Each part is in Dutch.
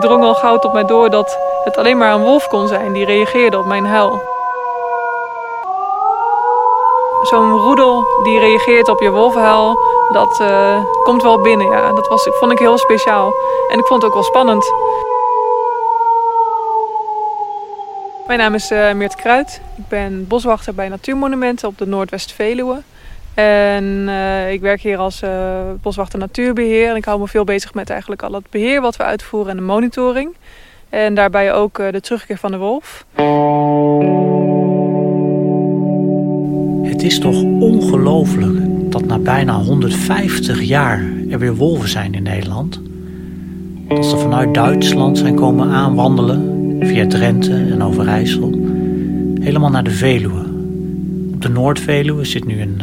het drong al gauw tot mij door dat het alleen maar een wolf kon zijn die reageerde op mijn huil. Zo'n roedel die reageert op je wolvenhuil, dat uh, komt wel binnen. Ja. Dat was, vond ik heel speciaal. En ik vond het ook wel spannend. Mijn naam is uh, Meert Kruid. Ik ben boswachter bij Natuurmonumenten op de Noordwest-Veluwe. En uh, ik werk hier als uh, boswachter natuurbeheer. En ik hou me veel bezig met eigenlijk al het beheer wat we uitvoeren en de monitoring. En daarbij ook de terugkeer van de wolf. Het is toch ongelooflijk dat na bijna 150 jaar er weer wolven zijn in Nederland. Dat ze vanuit Duitsland zijn komen aanwandelen via Drenthe en Overijssel, helemaal naar de Veluwe. Op de Noordveluwe zit nu een,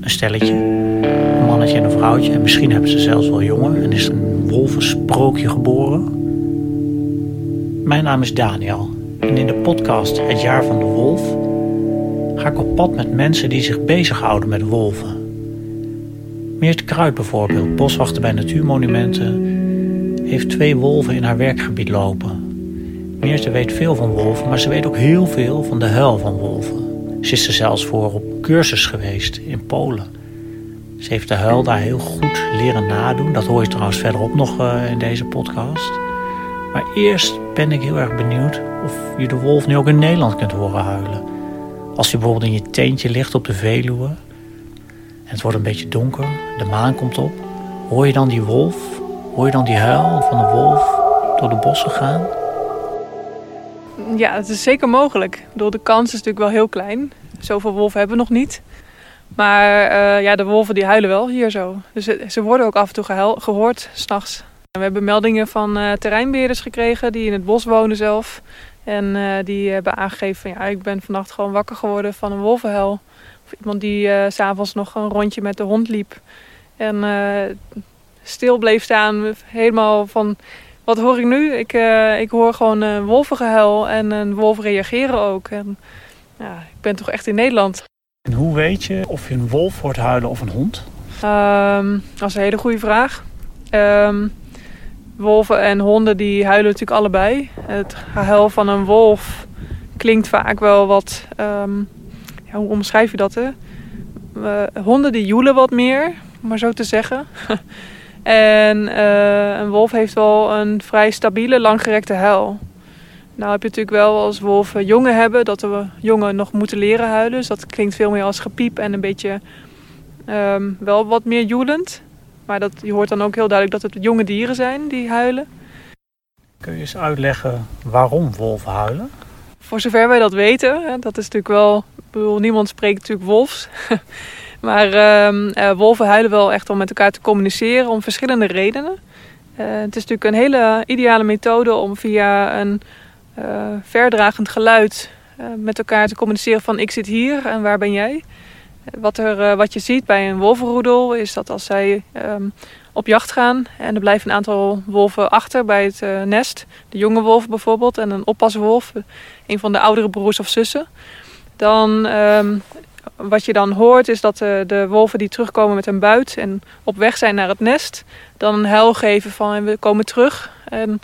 een stelletje, een mannetje en een vrouwtje. En misschien hebben ze zelfs wel jongen en is een wolvensprookje geboren. Mijn naam is Daniel en in de podcast Het Jaar van de Wolf ga ik op pad met mensen die zich bezighouden met wolven. Meert Kruid bijvoorbeeld, boswachter bij Natuurmonumenten, heeft twee wolven in haar werkgebied lopen. Meerte weet veel van wolven, maar ze weet ook heel veel van de huil van wolven. Ze is er zelfs voor op cursus geweest in Polen. Ze heeft de huil daar heel goed leren nadoen. Dat hoor je trouwens verderop nog uh, in deze podcast. Maar eerst ben ik heel erg benieuwd of je de wolf nu ook in Nederland kunt horen huilen. Als je bijvoorbeeld in je teentje ligt op de Veluwe en het wordt een beetje donker, de maan komt op, hoor je dan die wolf? Hoor je dan die huil van de wolf door de bossen gaan? Ja, het is zeker mogelijk. Door de kans is natuurlijk wel heel klein. Zoveel wolven hebben we nog niet. Maar uh, ja, de wolven die huilen wel hier zo. Dus ze worden ook af en toe gehoord s'nachts. We hebben meldingen van uh, terreinbeheerders gekregen die in het bos wonen zelf. En uh, die hebben aangegeven van ja, ik ben vannacht gewoon wakker geworden van een wolvenhuil. Of iemand die s'avonds nog een rondje met de hond liep. En stil bleef staan, helemaal van wat hoor ik nu? Ik, ik hoor gewoon een wolvengehuil en een wolf reageren ook. En, ja, ik ben toch echt in Nederland. En hoe weet je of je een wolf hoort huilen of een hond? Um, dat is een hele goede vraag. Um, wolven en honden die huilen natuurlijk allebei. Het gehuil van een wolf klinkt vaak wel wat... Um, ja, hoe omschrijf je dat? Hè? Uh, honden die joelen wat meer, maar zo te zeggen. En uh, een wolf heeft wel een vrij stabiele, langgerekte huil. Nou heb je natuurlijk wel als wolven jongen hebben, dat we jongen nog moeten leren huilen. Dus dat klinkt veel meer als gepiep en een beetje um, wel wat meer joelend. Maar dat, je hoort dan ook heel duidelijk dat het jonge dieren zijn die huilen. Kun je eens uitleggen waarom wolven huilen? Voor zover wij dat weten, hè, dat is natuurlijk wel... Ik bedoel, niemand spreekt natuurlijk wolfs. Maar uh, wolven huilen wel echt om met elkaar te communiceren om verschillende redenen. Uh, het is natuurlijk een hele ideale methode om via een uh, verdragend geluid met elkaar te communiceren van ik zit hier en waar ben jij. Wat, er, wat je ziet bij een wolvenroedel is dat als zij um, op jacht gaan en er blijven een aantal wolven achter bij het nest, de jonge wolf bijvoorbeeld en een oppaswolf, een van de oudere broers of zussen, dan um, wat je dan hoort is dat de, de, wolven die terugkomen met een buit en op weg zijn naar het nest, dan een huil geven van we komen terug. En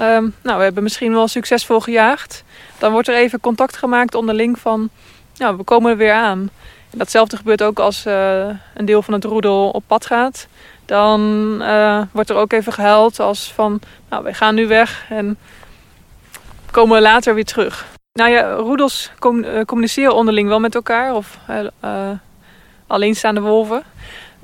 um, nou, we hebben misschien wel succesvol gejaagd. Dan wordt er even contact gemaakt onderling van nou, we komen er weer aan. En datzelfde gebeurt ook als uh, een deel van het roedel op pad gaat. Dan uh, wordt er ook even gehuild als van nou, wij gaan nu weg en komen later weer terug. Nou ja, roedels eh, communiceren onderling wel met elkaar. Of uh, alleenstaande wolven.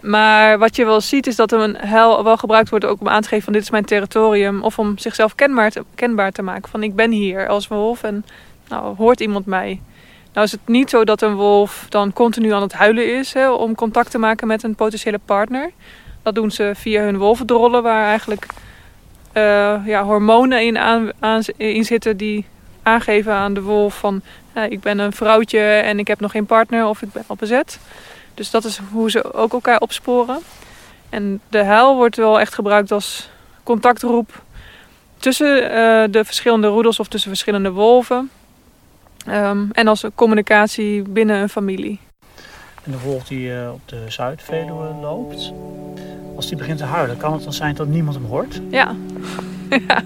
Maar wat je wel ziet is dat een huil wel gebruikt wordt ook om aan te geven van dit is mijn territorium. Of om zichzelf kenbaar te, kenbaar te maken van ik ben hier als wolf en nou, hoort iemand mij. Nou is het niet zo dat een wolf dan continu aan het huilen is hè, om contact te maken met een potentiële partner. Dat doen ze via hun wolvendrollen waar eigenlijk uh, ja, hormonen in, in zitten die aangeven aan de wolf van ik ben een vrouwtje en ik heb nog geen partner of ik ben al bezet. Dus dat is hoe ze ook elkaar opsporen. En de huil wordt wel echt gebruikt als contactroep tussen uh, de verschillende roedels of tussen verschillende wolven. Um, en als communicatie binnen een familie. En de wolf die uh, op de Zuidveluwe loopt, als die begint te huilen, kan het dan zijn dat niemand hem hoort? Ja, ja.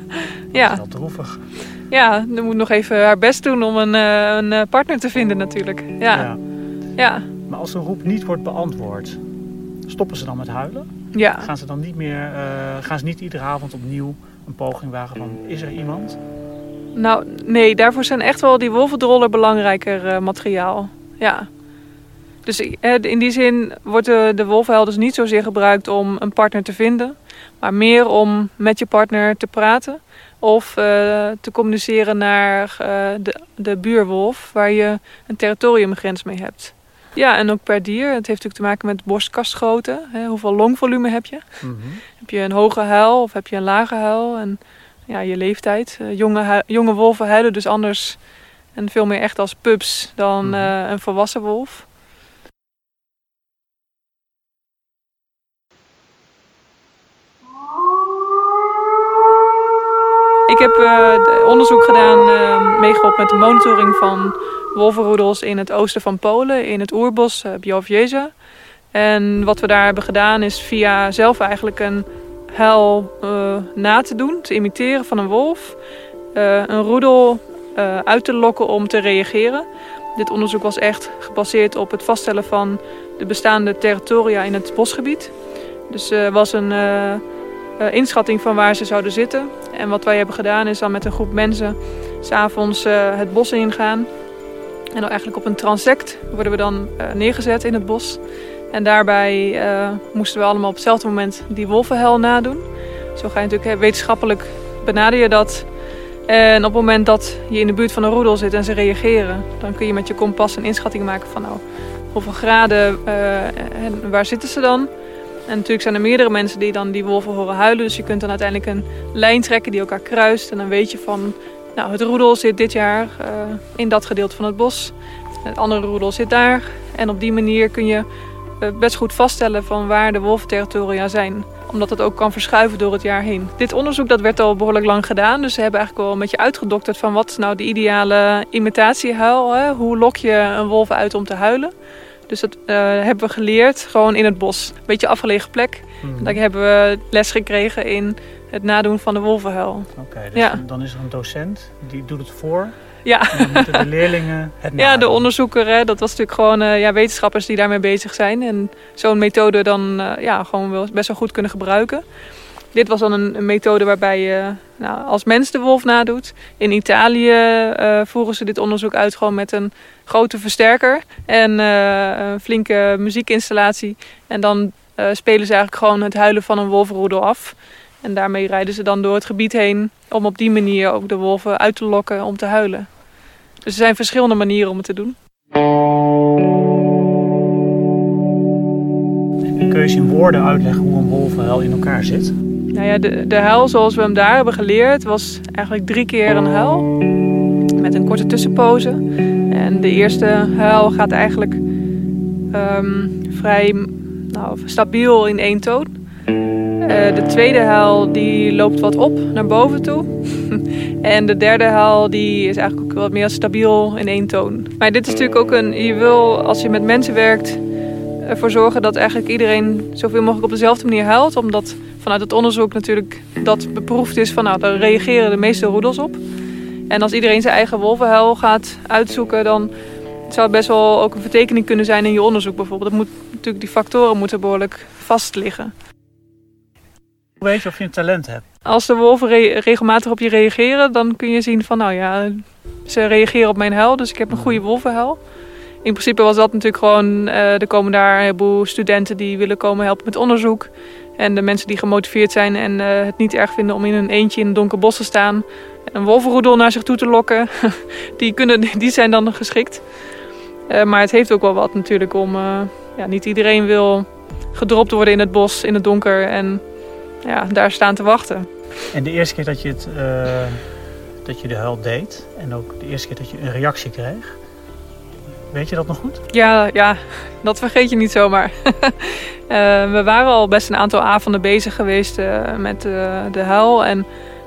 ja. Dat is wel droevig. Ja, dan moet nog even haar best doen om een, eh, een eh, partner te vinden natuurlijk. Ja. Ja. Ja. Maar als de roep niet wordt beantwoord, stoppen ze dan met huilen? ja. Gaan ze dan niet meer, eh, gaan ze niet iedere avond opnieuw een poging wagen van is er iemand? Nou, nee, daarvoor zijn echt wel die wolvendrollen belangrijker eh, materiaal. Ja. Dus eh, in die zin wordt de, de dus niet zozeer gebruikt om een partner te vinden, maar meer om met je partner te praten of te communiceren naar de, de buurwolf waar je een territoriumgrens mee hebt. Ja, en ook per dier. Het heeft natuurlijk te maken met borstkastgrootte. Hè, hoeveel longvolume heb je? Heb je een hoge huil of heb je een lage huil? En ja, je leeftijd. Eh, jonge, jonge wolven huilen dus anders en veel meer echt als pups dan Mhm. eh, een volwassen wolf. Ik heb eh, de- onderzoek gedaan, eh, meegeholpen met de monitoring van wolvenroedels in het oosten van Polen, in het oerbos uh. En wat we daar hebben gedaan is via zelf eigenlijk een huil eh, na te doen, te imiteren van een wolf. eh, een roedel uit te lokken om te reageren. Dit onderzoek was echt gebaseerd op het vaststellen van de bestaande territoria in het bosgebied. Dus was een inschatting van waar ze zouden zitten. En wat wij hebben gedaan is dan met een groep mensen s'avonds het bos ingaan. En dan eigenlijk op een transect worden we dan eh, neergezet in het bos. En daarbij eh, moesten we allemaal op hetzelfde moment die wolvenhel nadoen. Zo ga je natuurlijk wetenschappelijk benader je dat. En op het moment dat je in de buurt van een roedel zit en ze reageren, dan kun je met je kompas een inschatting maken van nou, hoeveel graden eh, en waar zitten ze dan. En natuurlijk zijn er meerdere mensen die dan die wolven horen huilen. Dus je kunt dan uiteindelijk een lijn trekken die elkaar kruist. En dan weet je van, nou het roedel zit dit jaar eh, in dat gedeelte van het bos. Het andere roedel zit daar. En op die manier kun je eh, best goed vaststellen van waar de wolventerritoria zijn. Omdat het ook kan verschuiven door het jaar heen. Dit onderzoek dat werd al behoorlijk lang gedaan. Dus ze hebben eigenlijk wel een beetje uitgedokterd van wat nou de ideale imitatiehuil. Hè? Hoe lok je een wolf uit om te huilen? Dus dat eh, hebben we geleerd gewoon in het bos. Een beetje afgelegen plek. Mhm. Daar hebben we les gekregen in het nadoen van de wolvenhuil. Oké, dus Ja. dan is er een docent die doet het voor. Ja. En dan moeten de leerlingen het Ja, de nadoen. onderzoeker, hè, dat was natuurlijk gewoon eh, ja, wetenschappers die daarmee bezig zijn. En zo'n methode dan eh, ja, gewoon wel, best wel goed kunnen gebruiken. Dit was dan een, methode waarbij je nou, als mens de wolf nadoet. In Italië eh, voeren ze dit onderzoek uit gewoon met een grote versterker en eh, een flinke muziekinstallatie. En dan eh, spelen ze eigenlijk gewoon het huilen van een wolvenroedel af. En daarmee rijden ze dan door het gebied heen om op die manier ook de wolven uit te lokken om te huilen. Dus er zijn verschillende manieren om het te doen. En kun je eens in woorden uitleggen hoe een wolvenhuil in elkaar zit? Nou ja, de, de huil zoals we hem daar hebben geleerd was eigenlijk drie keer een huil. Met een korte tussenpoze. En de eerste huil gaat eigenlijk ehm, vrij nou, stabiel in één toon. Eh, de tweede huil die loopt wat op naar boven toe. en de derde huil die is eigenlijk ook wat meer stabiel in één toon. Maar dit is natuurlijk ook een... Je wil, als je met mensen werkt, ervoor zorgen dat eigenlijk iedereen zoveel mogelijk op dezelfde manier huilt. Omdat vanuit het onderzoek natuurlijk dat beproefd is van nou, daar reageren de meeste roedels op. En als iedereen zijn eigen wolvenhuil gaat uitzoeken, dan zou het best wel ook een vertekening kunnen zijn in je onderzoek bijvoorbeeld. Dat moet, natuurlijk, die factoren moeten behoorlijk vast liggen. Hoe weet je of je een talent hebt? Als de wolven re- regelmatig op je reageren, dan kun je zien van nou ja, ze reageren op mijn huil, dus ik heb een goede wolvenhuil. In principe was dat natuurlijk gewoon, eh, er komen daar een heleboel studenten die willen komen helpen met onderzoek. En de mensen die gemotiveerd zijn en eh, het niet erg vinden om in een eentje in een donker bos te staan. En een wolvenroedel naar zich toe te lokken, die, kunnen, die zijn dan geschikt. Eh, maar het heeft ook wel wat natuurlijk om, eh, ja, niet iedereen wil gedropt worden in het bos, in het donker en ja, daar staan te wachten. En de eerste keer dat je, het, dat je de huil deed en ook de eerste keer dat je een reactie kreeg, weet je dat nog goed? Ja, ja, dat vergeet je niet zomaar. Eh, we waren al best een aantal avonden bezig geweest eh, met eh, de huil. En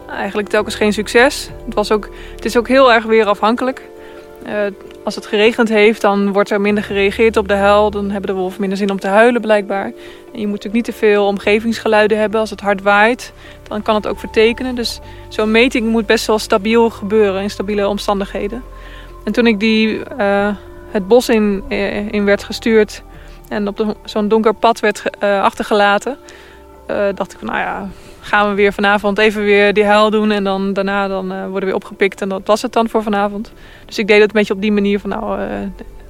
eigenlijk telkens geen succes. Het, was ook, het is ook heel erg weer afhankelijk. Eh, als het geregend heeft, dan wordt er minder gereageerd op de huil. Dan hebben de wolven minder zin om te huilen blijkbaar. En je moet natuurlijk niet te veel omgevingsgeluiden hebben. Als het hard waait, dan kan het ook vertekenen. Dus zo'n meting moet best wel stabiel gebeuren in stabiele omstandigheden. En toen ik die, uh, het bos in, eh, in werd gestuurd en op zo'n donker pad werd uh, achtergelaten, dacht ik van nou ja, gaan we weer vanavond even weer die huil doen. En dan daarna dan, uh, worden we weer opgepikt. En dat was het dan voor vanavond. Dus ik deed het een beetje op die manier van nou, uh,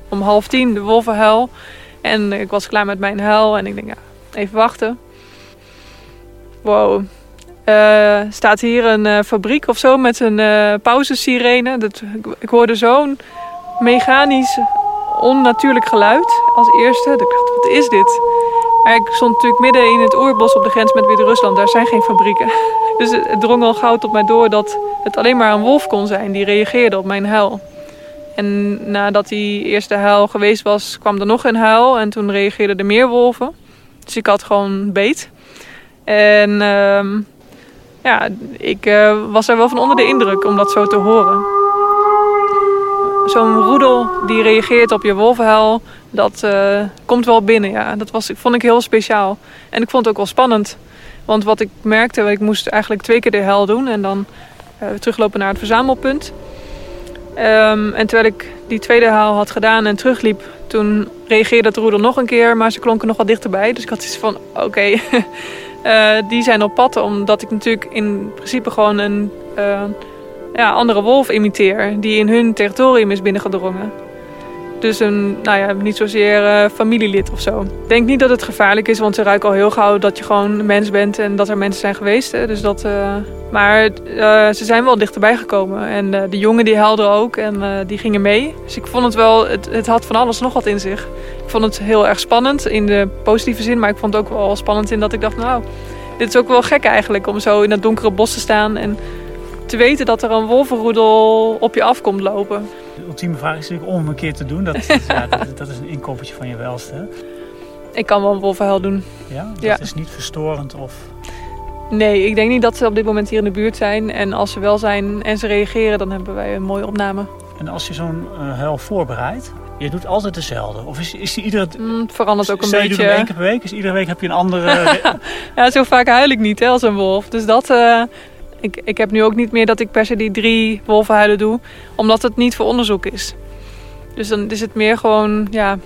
om half tien de wolvenhuil. En ik was klaar met mijn huil. En ik denk, ja, even wachten. Wow. Uh, staat hier een fabriek of zo met een pauzesirene. Dat, ik hoorde zo'n mechanisch, onnatuurlijk geluid als eerste. Ik dacht, wat is dit? Maar ik stond natuurlijk midden in het oerbos op de grens met Wit-Rusland. Daar zijn geen fabrieken. Dus het drong al gauw tot mij door dat het alleen maar een wolf kon zijn die reageerde op mijn huil. En nadat die eerste huil geweest was, kwam er nog een huil. En toen reageerden er meer wolven. Dus ik had gewoon beet. En uh, ja, ik uh, was er wel van onder de indruk om dat zo te horen. Zo'n roedel die reageert op je wolvenhuil, dat uh, komt wel binnen. Ja. Dat was, vond ik heel speciaal. En ik vond het ook wel spannend. Want wat ik merkte, ik moest eigenlijk twee keer de hel doen en dan uh, teruglopen naar het verzamelpunt. Um, en terwijl ik die tweede haal had gedaan en terugliep, toen reageerde het roedel nog een keer, maar ze klonken nog wat dichterbij. Dus ik had iets van: oké, uh, die zijn op pad, omdat ik natuurlijk in principe gewoon een ja, andere wolf imiteer die in hun territorium is binnengedrongen. Dus een, nou ja, niet zozeer uh, familielid of zo. Ik denk niet dat het gevaarlijk is, want ze ruiken al heel gauw dat je gewoon een mens bent en dat er mensen zijn geweest. Hè. Dus dat, uh, maar uh, ze zijn wel dichterbij gekomen. En de jongen die helden ook en die gingen mee. Dus ik vond het wel, het, het, had van alles nog wat in zich. Ik vond het heel erg spannend in de positieve zin, maar ik vond het ook wel spannend in dat ik dacht, nou, dit is ook wel gek eigenlijk om zo in dat donkere bos te staan en te weten dat er een wolvenroedel op je afkomt lopen. De ultieme vraag is natuurlijk om hem een keer te doen. Dat, is, ja, dat, dat, is een inkoppertje van je welste. Ik kan wel een wolvenhuil doen. Ja? Dat ja. is niet verstorend of... Nee, ik denk niet dat ze op dit moment hier in de buurt zijn. En als ze wel zijn en ze reageren, dan hebben wij een mooie opname. En als je zo'n uh, huil voorbereidt, je doet altijd dezelfde? Of is, is die iedere... Mm, het verandert ook een Stel, beetje. je doet hem één keer per week, dus iedere week heb je een andere... ja, zo vaak huil ik niet hè, als een wolf. Dus dat... Uh, ik, ik heb nu ook niet meer dat ik per se die drie wolvenhuilen doe, omdat het niet voor onderzoek is. Dus dan is het meer gewoon, ja,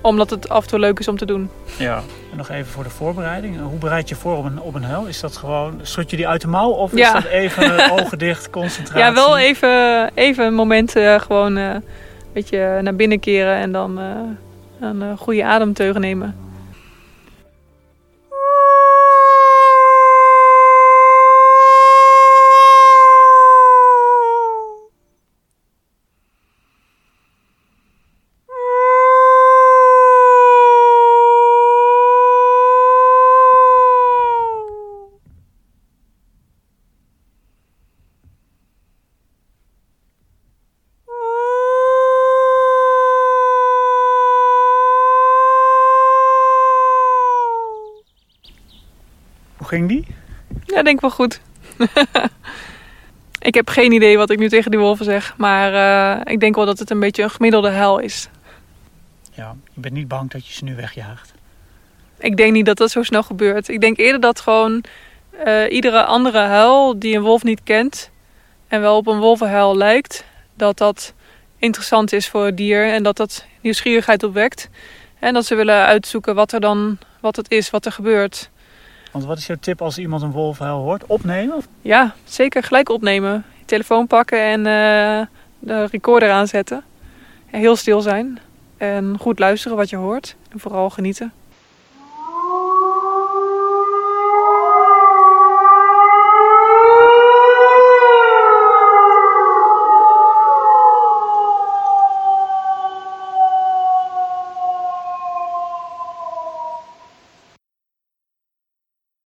omdat het af en toe leuk is om te doen. Ja, en nog even voor de voorbereiding. Hoe bereid je voor op een, op een huil? Is dat gewoon, schud je die uit de mouw of ja. is dat even ogen dicht, concentratie? Ja, wel even, even een moment uh, gewoon uh, een beetje naar binnen keren en dan uh, een goede ademteugen nemen. Ging die? Ja, denk wel goed. ik heb geen idee wat ik nu tegen die wolven zeg. Maar uh, ik denk wel dat het een beetje een gemiddelde hel is. Ja, je bent niet bang dat je ze nu wegjaagt? Ik denk niet dat dat zo snel gebeurt. Ik denk eerder dat gewoon uh, iedere andere huil die een wolf niet kent... en wel op een wolvenhuil lijkt... dat dat interessant is voor het dier en dat dat nieuwsgierigheid opwekt. En dat ze willen uitzoeken wat er dan wat het is, wat er gebeurt. Want wat is jouw tip als iemand een wolfhuil hoort? Opnemen? Ja, zeker gelijk opnemen. Je telefoon pakken en uh, de recorder aanzetten. En heel stil zijn. En goed luisteren wat je hoort. En vooral genieten.